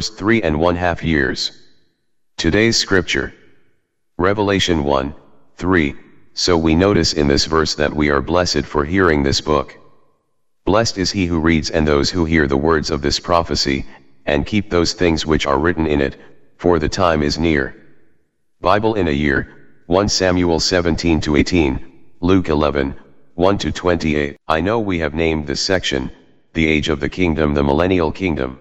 first three and one half years. Today's scripture. Revelation 1, 3, so we notice in this verse that we are blessed for hearing this book. Blessed is he who reads and those who hear the words of this prophecy, and keep those things which are written in it, for the time is near. Bible in a year, 1 Samuel 17 to 18, Luke 11, 1 to 28. I know we have named this section, the age of the kingdom the millennial kingdom.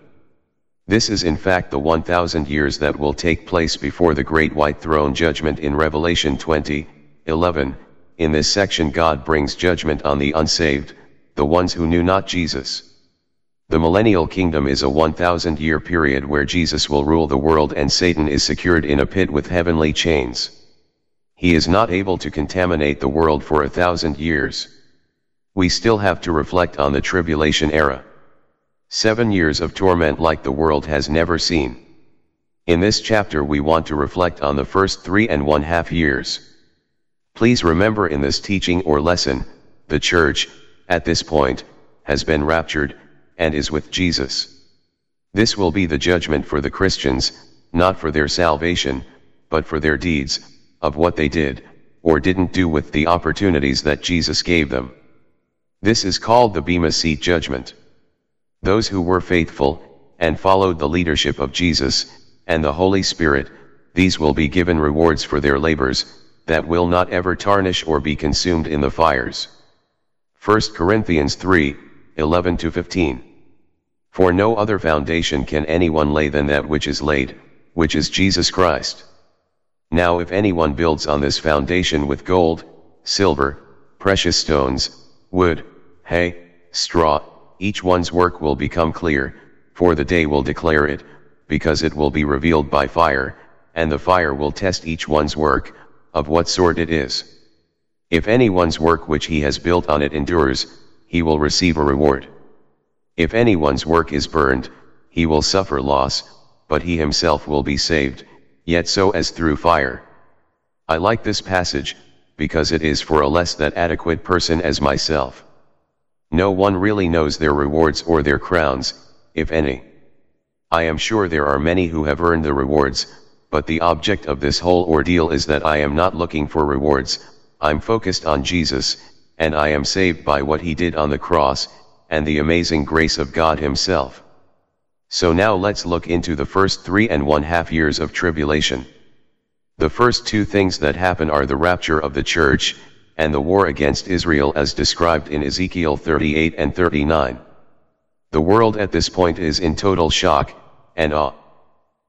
This is in fact the 1000 years that will take place before the great white throne judgment in Revelation 20, 11. In this section God brings judgment on the unsaved, the ones who knew not Jesus. The millennial kingdom is a 1000 year period where Jesus will rule the world and Satan is secured in a pit with heavenly chains. He is not able to contaminate the world for a thousand years. We still have to reflect on the tribulation era. Seven years of torment like the world has never seen. In this chapter we want to reflect on the first three and one half years. Please remember in this teaching or lesson, the church, at this point, has been raptured, and is with Jesus. This will be the judgment for the Christians, not for their salvation, but for their deeds, of what they did, or didn't do with the opportunities that Jesus gave them. This is called the Bema Seat judgment. Those who were faithful, and followed the leadership of Jesus, and the Holy Spirit, these will be given rewards for their labors, that will not ever tarnish or be consumed in the fires. 1 Corinthians 3, 11 to 15. For no other foundation can anyone lay than that which is laid, which is Jesus Christ. Now if anyone builds on this foundation with gold, silver, precious stones, wood, hay, straw, each one's work will become clear, for the day will declare it, because it will be revealed by fire, and the fire will test each one's work, of what sort it is. If anyone's work which he has built on it endures, he will receive a reward. If anyone's work is burned, he will suffer loss, but he himself will be saved, yet so as through fire. I like this passage, because it is for a less than adequate person as myself. No one really knows their rewards or their crowns, if any. I am sure there are many who have earned the rewards, but the object of this whole ordeal is that I am not looking for rewards, I'm focused on Jesus, and I am saved by what he did on the cross, and the amazing grace of God himself. So now let's look into the first three and one half years of tribulation. The first two things that happen are the rapture of the church, and the war against Israel as described in Ezekiel 38 and 39. The world at this point is in total shock, and awe.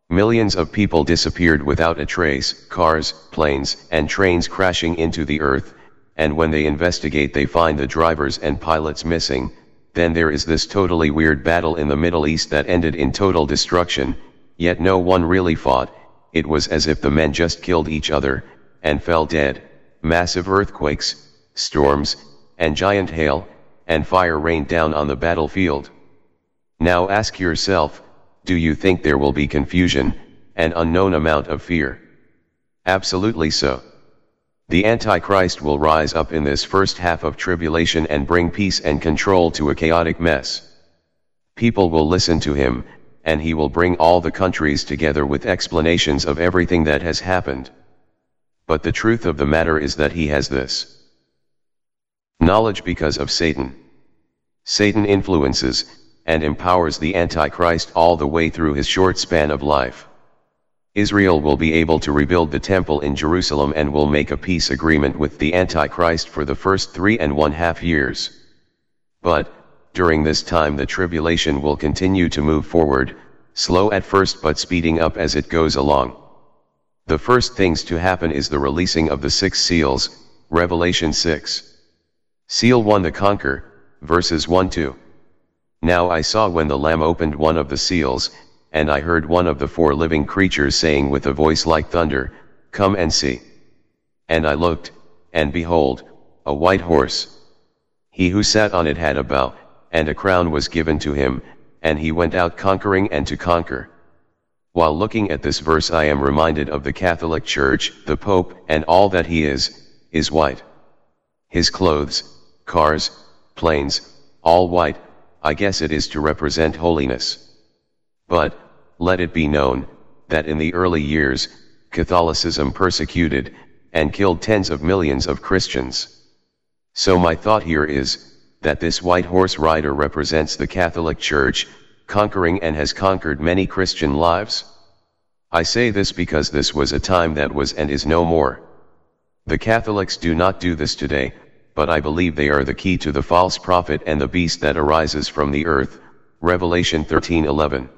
Millions of people disappeared without a trace, cars, planes, and trains crashing into the earth, and when they investigate they find the drivers and pilots missing, then there is this totally weird battle in the Middle East that ended in total destruction, yet no one really fought, it was as if the men just killed each other, and fell dead, massive earthquakes, storms, and giant hail, and fire rained down on the battlefield. Now ask yourself, do you think there will be confusion, an unknown amount of fear? Absolutely so. The Antichrist will rise up in this first half of tribulation and bring peace and control to a chaotic mess. People will listen to him, and he will bring all the countries together with explanations of everything that has happened. But the truth of the matter is that he has this knowledge because of Satan. Satan influences, and empowers the Antichrist all the way through his short span of life. Israel will be able to rebuild the temple in Jerusalem and will make a peace agreement with the Antichrist for the first three and one half years. But, during this time the tribulation will continue to move forward, slow at first but speeding up as it goes along. The first things to happen is the releasing of the six seals, Revelation 6. Seal 1 The Conquer, verses 1 2. Now I saw when the Lamb opened one of the seals, and I heard one of the four living creatures saying with a voice like thunder, Come and see. And I looked, and behold, a white horse. He who sat on it had a bow, and a crown was given to him, and he went out conquering and to conquer. While looking at this verse I am reminded of the Catholic Church, the Pope, and all that he is, is white. His clothes, cars, planes, all white, I guess it is to represent holiness. But, let it be known, that in the early years, Catholicism persecuted, and killed tens of millions of Christians. So my thought here is, that this white horse rider represents the Catholic Church, conquering and has conquered many Christian lives? I say this because this was a time that was and is no more. The Catholics do not do this today, but I believe they are the key to the false prophet and the beast that arises from the earth, Revelation 13:11.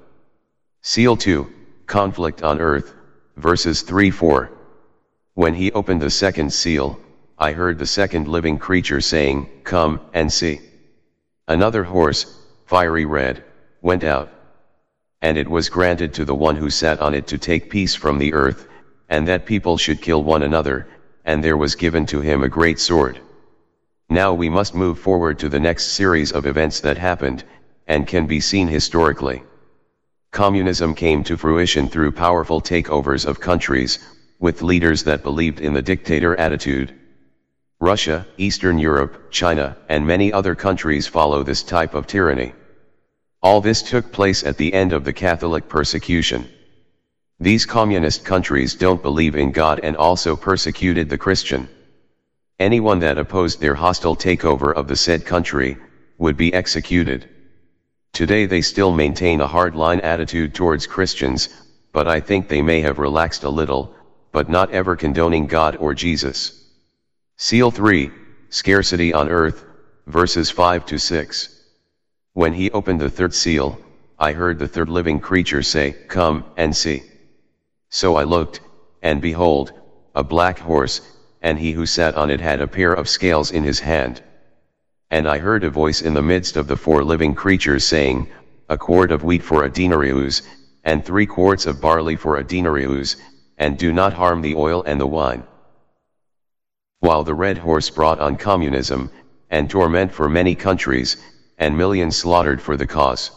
Seal 2, Conflict on Earth, verses 3-4. When he opened the second seal, I heard the second living creature saying, Come, and see. Another horse, fiery red, went out. And it was granted to the one who sat on it to take peace from the earth, and that people should kill one another, and there was given to him a great sword. Now we must move forward to the next series of events that happened, and can be seen historically. Communism came to fruition through powerful takeovers of countries, with leaders that believed in the dictator attitude. Russia, Eastern Europe, China, and many other countries follow this type of tyranny. All this took place at the end of the Catholic persecution. These communist countries don't believe in God and also persecuted the Christian. Anyone that opposed their hostile takeover of the said country, would be executed. Today they still maintain a hardline attitude towards Christians, but I think they may have relaxed a little, but not ever condoning God or Jesus. Seal 3, Scarcity on Earth, verses 5 to 6. When he opened the third seal, I heard the third living creature say, Come, and see. So I looked, and behold, a black horse, and he who sat on it had a pair of scales in his hand. And I heard a voice in the midst of the four living creatures saying, A quart of wheat for a denarius, and three quarts of barley for a denarius, and do not harm the oil and the wine. While the red horse brought on communism, and torment for many countries, and millions slaughtered for the cause.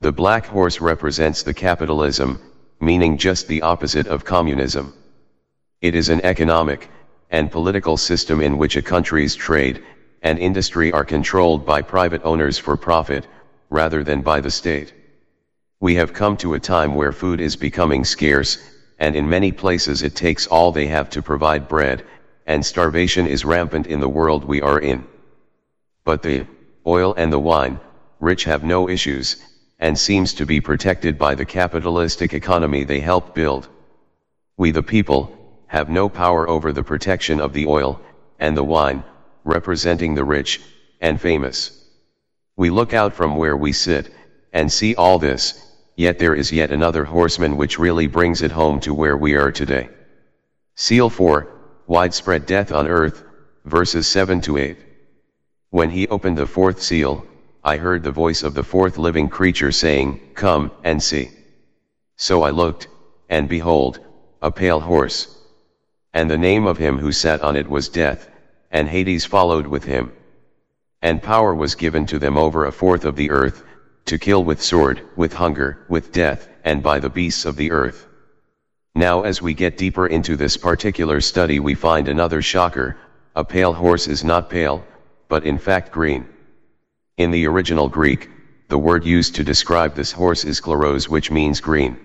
The black horse represents the capitalism, meaning just the opposite of communism. It is an economic, and political system in which a country's trade, and industry are controlled by private owners for profit, rather than by the state. We have come to a time where food is becoming scarce, and in many places it takes all they have to provide bread, and starvation is rampant in the world we are in. But the oil and the wine, rich have no issues, and seems to be protected by the capitalistic economy they help build. We the people, have no power over the protection of the oil, and the wine, representing the rich, and famous. We look out from where we sit, and see all this, yet there is yet another horseman which really brings it home to where we are today. Seal 4, Widespread Death on Earth, verses 7 to 8. When he opened the fourth seal, I heard the voice of the fourth living creature saying, Come, and see. So I looked, and behold, a pale horse. And the name of him who sat on it was Death, and Hades followed with him. And power was given to them over a fourth of the earth, to kill with sword, with hunger, with death, and by the beasts of the earth. Now as we get deeper into this particular study we find another shocker, a pale horse is not pale, but in fact green. In the original Greek, the word used to describe this horse is chloros which means green.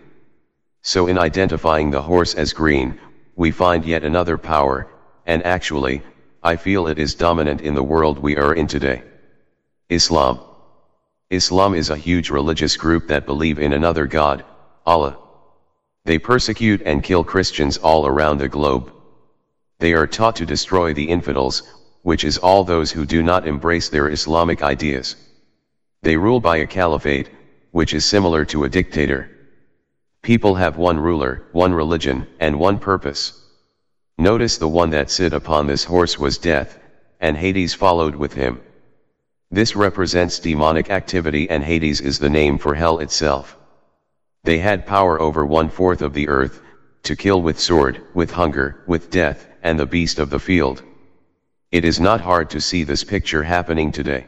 So in identifying the horse as green, we find yet another power, and actually, I feel it is dominant in the world we are in today. Islam. Islam is a huge religious group that believe in another God, Allah. They persecute and kill Christians all around the globe. They are taught to destroy the infidels, which is all those who do not embrace their Islamic ideas. They rule by a caliphate, which is similar to a dictator. People have one ruler, one religion, and one purpose. Notice the one that sit upon this horse was death, and Hades followed with him. This represents demonic activity and Hades is the name for hell itself. They had power over one-fourth of the earth, to kill with sword, with hunger, with death, and the beast of the field. It is not hard to see this picture happening today.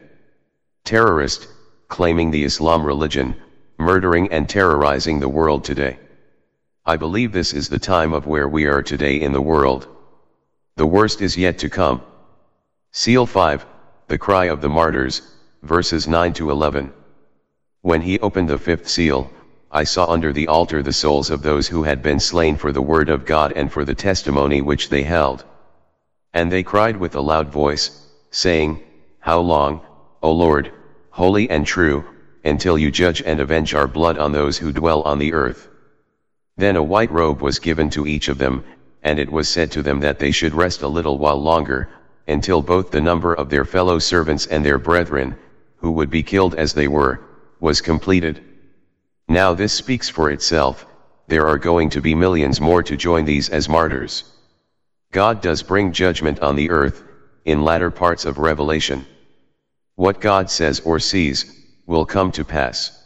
Terrorist, claiming the Islam religion, murdering and terrorizing the world today. I believe this is the time of where we are today in the world. The worst is yet to come. Seal 5, the cry of the martyrs, verses 9 to 11. When he opened the fifth seal, I saw under the altar the souls of those who had been slain for the word of God and for the testimony which they held. And they cried with a loud voice, saying, How long, O Lord, holy and true, until you judge and avenge our blood on those who dwell on the earth? Then a white robe was given to each of them, and it was said to them that they should rest a little while longer, until both the number of their fellow servants and their brethren, who would be killed as they were, was completed. Now this speaks for itself, there are going to be millions more to join these as martyrs. God does bring judgment on the earth, in latter parts of Revelation. What God says or sees, will come to pass.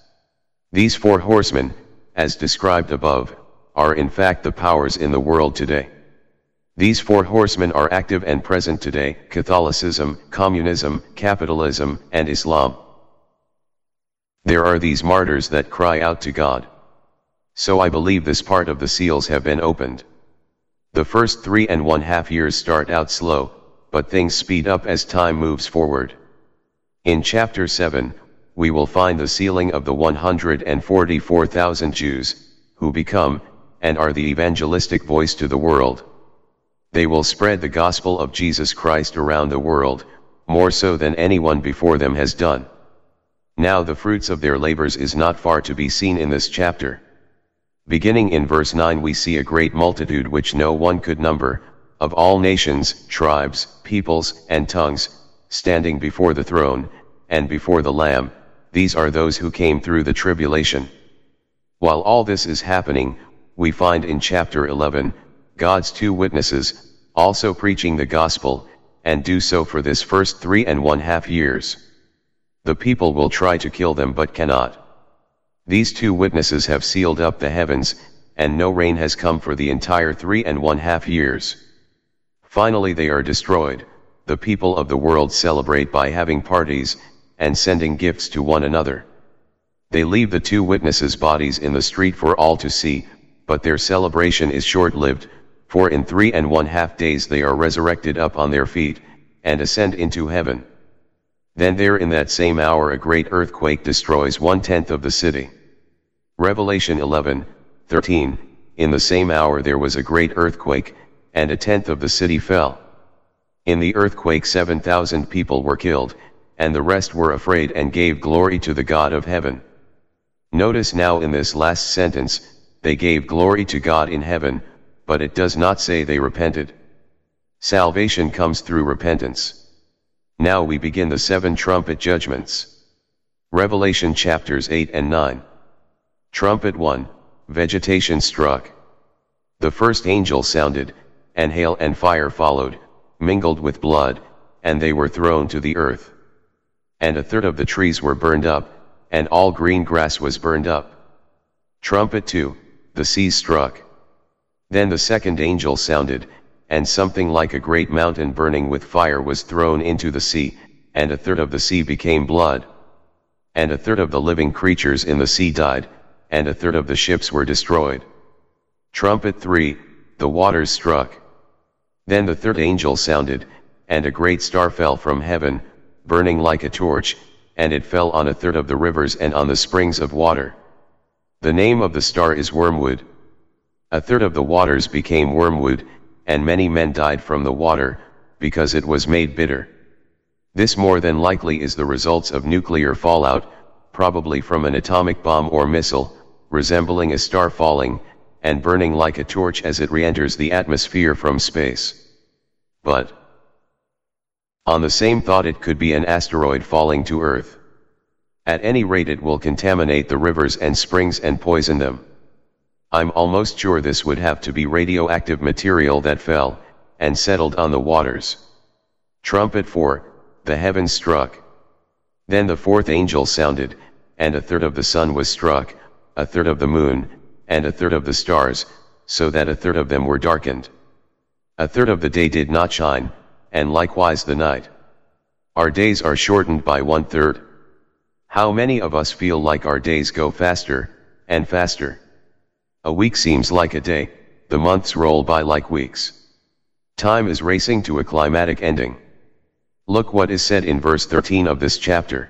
These four horsemen, as described above, are in fact the powers in the world today. These four horsemen are active and present today, Catholicism, Communism, Capitalism, and Islam. There are these martyrs that cry out to God. So I believe this part of the seals have been opened. The first three and one half years start out slow, but things speed up as time moves forward. In chapter 7, we will find the sealing of the 144,000 Jews, who become, and are the evangelistic voice to the world. They will spread the gospel of Jesus Christ around the world, more so than anyone before them has done. Now the fruits of their labors is not far to be seen in this chapter. Beginning in verse 9 we see a great multitude which no one could number, of all nations, tribes, peoples, and tongues, standing before the throne, and before the Lamb, these are those who came through the tribulation. While all this is happening, we find in chapter 11, God's two witnesses, also preaching the gospel, and do so for this first three and one half years. The people will try to kill them but cannot. These two witnesses have sealed up the heavens, and no rain has come for the entire three and one half years. Finally they are destroyed, the people of the world celebrate by having parties, and sending gifts to one another. They leave the two witnesses' bodies in the street for all to see, but their celebration is short-lived, for in three and one half days they are resurrected up on their feet, and ascend into heaven. Then there in that same hour a great earthquake destroys one-tenth of the city. Revelation 11, 13, In the same hour there was a great earthquake, and a tenth of the city fell. In the earthquake 7,000 people were killed, and the rest were afraid and gave glory to the God of heaven. Notice now in this last sentence, they gave glory to God in heaven, but it does not say they repented. Salvation comes through repentance. Now we begin the seven trumpet judgments. Revelation chapters 8 and 9. Trumpet 1, Vegetation struck. The first angel sounded, and hail and fire followed, mingled with blood, and they were thrown to the earth. And a third of the trees were burned up, and all green grass was burned up. Trumpet 2, the sea struck. Then the second angel sounded, and something like a great mountain burning with fire was thrown into the sea, and a third of the sea became blood. And a third of the living creatures in the sea died, and a third of the ships were destroyed. Trumpet 3, the waters struck. Then the third angel sounded, and a great star fell from heaven, burning like a torch, and it fell on a third of the rivers and on the springs of water. The name of the star is wormwood. A third of the waters became wormwood, and many men died from the water, because it was made bitter. This more than likely is the results of nuclear fallout, probably from an atomic bomb or missile, resembling a star falling, and burning like a torch as it re-enters the atmosphere from space. But, on the same thought it could be an asteroid falling to Earth. At any rate it will contaminate the rivers and springs and poison them. I'm almost sure this would have to be radioactive material that fell, and settled on the waters. Trumpet 4, the heavens struck. Then the fourth angel sounded, and a third of the sun was struck, a third of the moon, and a third of the stars, so that a third of them were darkened. A third of the day did not shine, and likewise the night. Our days are shortened by one third. How many of us feel like our days go faster, and faster? A week seems like a day, the months roll by like weeks. Time is racing to a climatic ending. Look what is said in verse 13 of this chapter.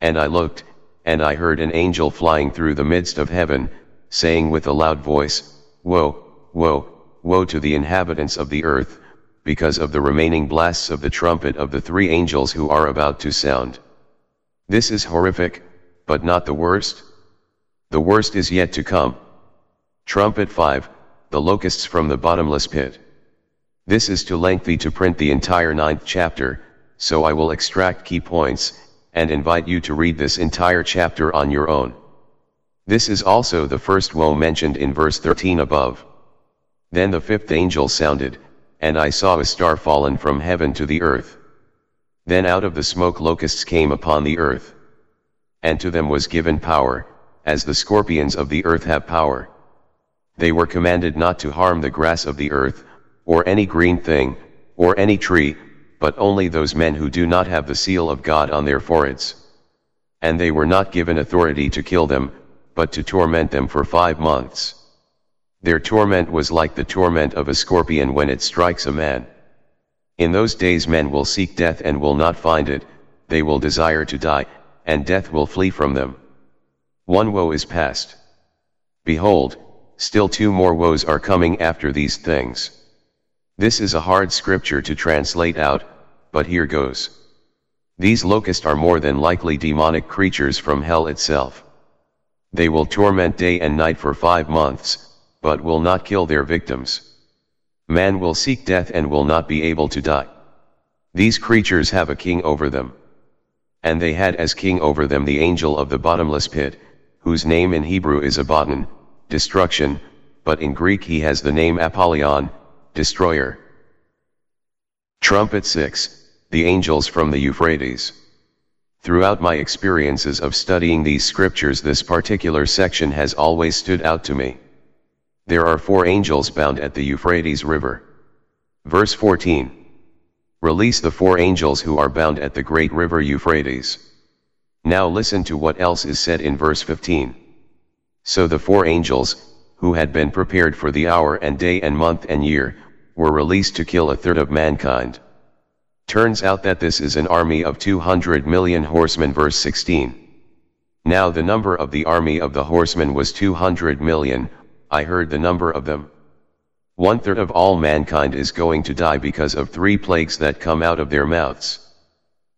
And I looked, and I heard an angel flying through the midst of heaven, saying with a loud voice, Woe, woe, woe to the inhabitants of the earth, because of the remaining blasts of the trumpet of the three angels who are about to sound. This is horrific, but not the worst. The worst is yet to come. Trumpet 5, the locusts from the bottomless pit. This is too lengthy to print the entire ninth chapter, so I will extract key points, and invite you to read this entire chapter on your own. This is also the first woe mentioned in verse 13 above. Then the fifth angel sounded, and I saw a star fallen from heaven to the earth. Then out of the smoke locusts came upon the earth. And to them was given power, as the scorpions of the earth have power. They were commanded not to harm the grass of the earth, or any green thing, or any tree, but only those men who do not have the seal of God on their foreheads. And they were not given authority to kill them, but to torment them for five months. Their torment was like the torment of a scorpion when it strikes a man. In those days men will seek death and will not find it, they will desire to die, and death will flee from them. One woe is past. Behold, still two more woes are coming after these things. This is a hard scripture to translate out, but here goes. These locusts are more than likely demonic creatures from hell itself. They will torment day and night for five months, but will not kill their victims. Man will seek death and will not be able to die. These creatures have a king over them. And they had as king over them the angel of the bottomless pit, whose name in Hebrew is Abaddon, destruction, but in Greek he has the name Apollyon, destroyer. Trumpet 6, the angels from the Euphrates. Throughout my experiences of studying these scriptures this particular section has always stood out to me. There are four angels bound at the Euphrates River. Verse 14. Release the four angels who are bound at the great river Euphrates. Now listen to what else is said in verse 15. So the four angels, who had been prepared for the hour and day and month and year, were released to kill a third of mankind. Turns out that this is an army of 200 million horsemen verse 16. Now the number of the army of the horsemen was 200 million, I heard the number of them. One third of all mankind is going to die because of three plagues that come out of their mouths.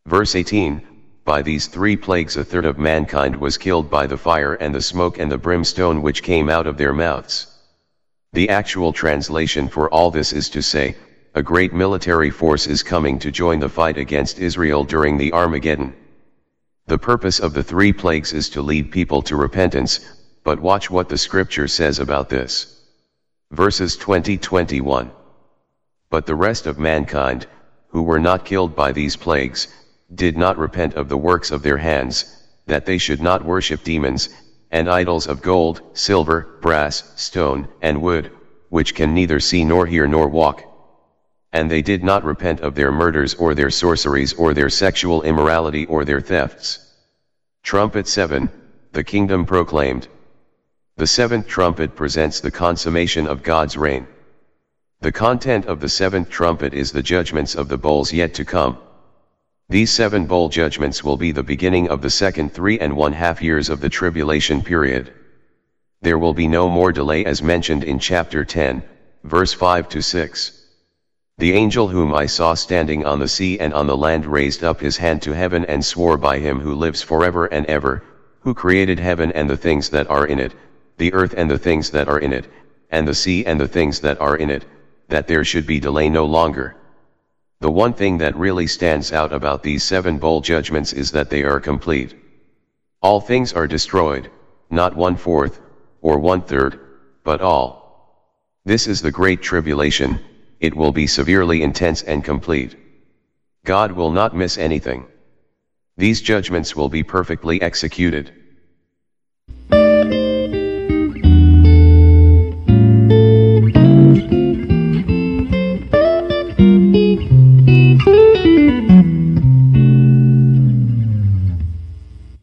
Verse 18, By these three plagues a third of mankind was killed by the fire and the smoke and the brimstone which came out of their mouths. The actual translation for all this is to say, a great military force is coming to join the fight against Israel during the Armageddon. The purpose of the three plagues is to lead people to repentance, but watch what the scripture says about this. Verses 20-21. But the rest of mankind, who were not killed by these plagues, did not repent of the works of their hands, that they should not worship demons, and idols of gold, silver, brass, stone, and wood, which can neither see nor hear nor walk. And they did not repent of their murders or their sorceries or their sexual immorality or their thefts. Trumpet 7, the kingdom proclaimed. The seventh trumpet presents the consummation of God's reign. The content of the seventh trumpet is the judgments of the bowls yet to come. These seven bowl judgments will be the beginning of the second three and one half years of the tribulation period. There will be no more delay as mentioned in chapter 10, verse 5 to 6. The angel whom I saw standing on the sea and on the land raised up his hand to heaven and swore by him who lives forever and ever, who created heaven and the things that are in it, the earth and the things that are in it, and the sea and the things that are in it, that there should be delay no longer. The one thing that really stands out about these seven bowl judgments is that they are complete. All things are destroyed, not one fourth, or one third, but all. This is the great tribulation, it will be severely intense and complete. God will not miss anything. These judgments will be perfectly executed.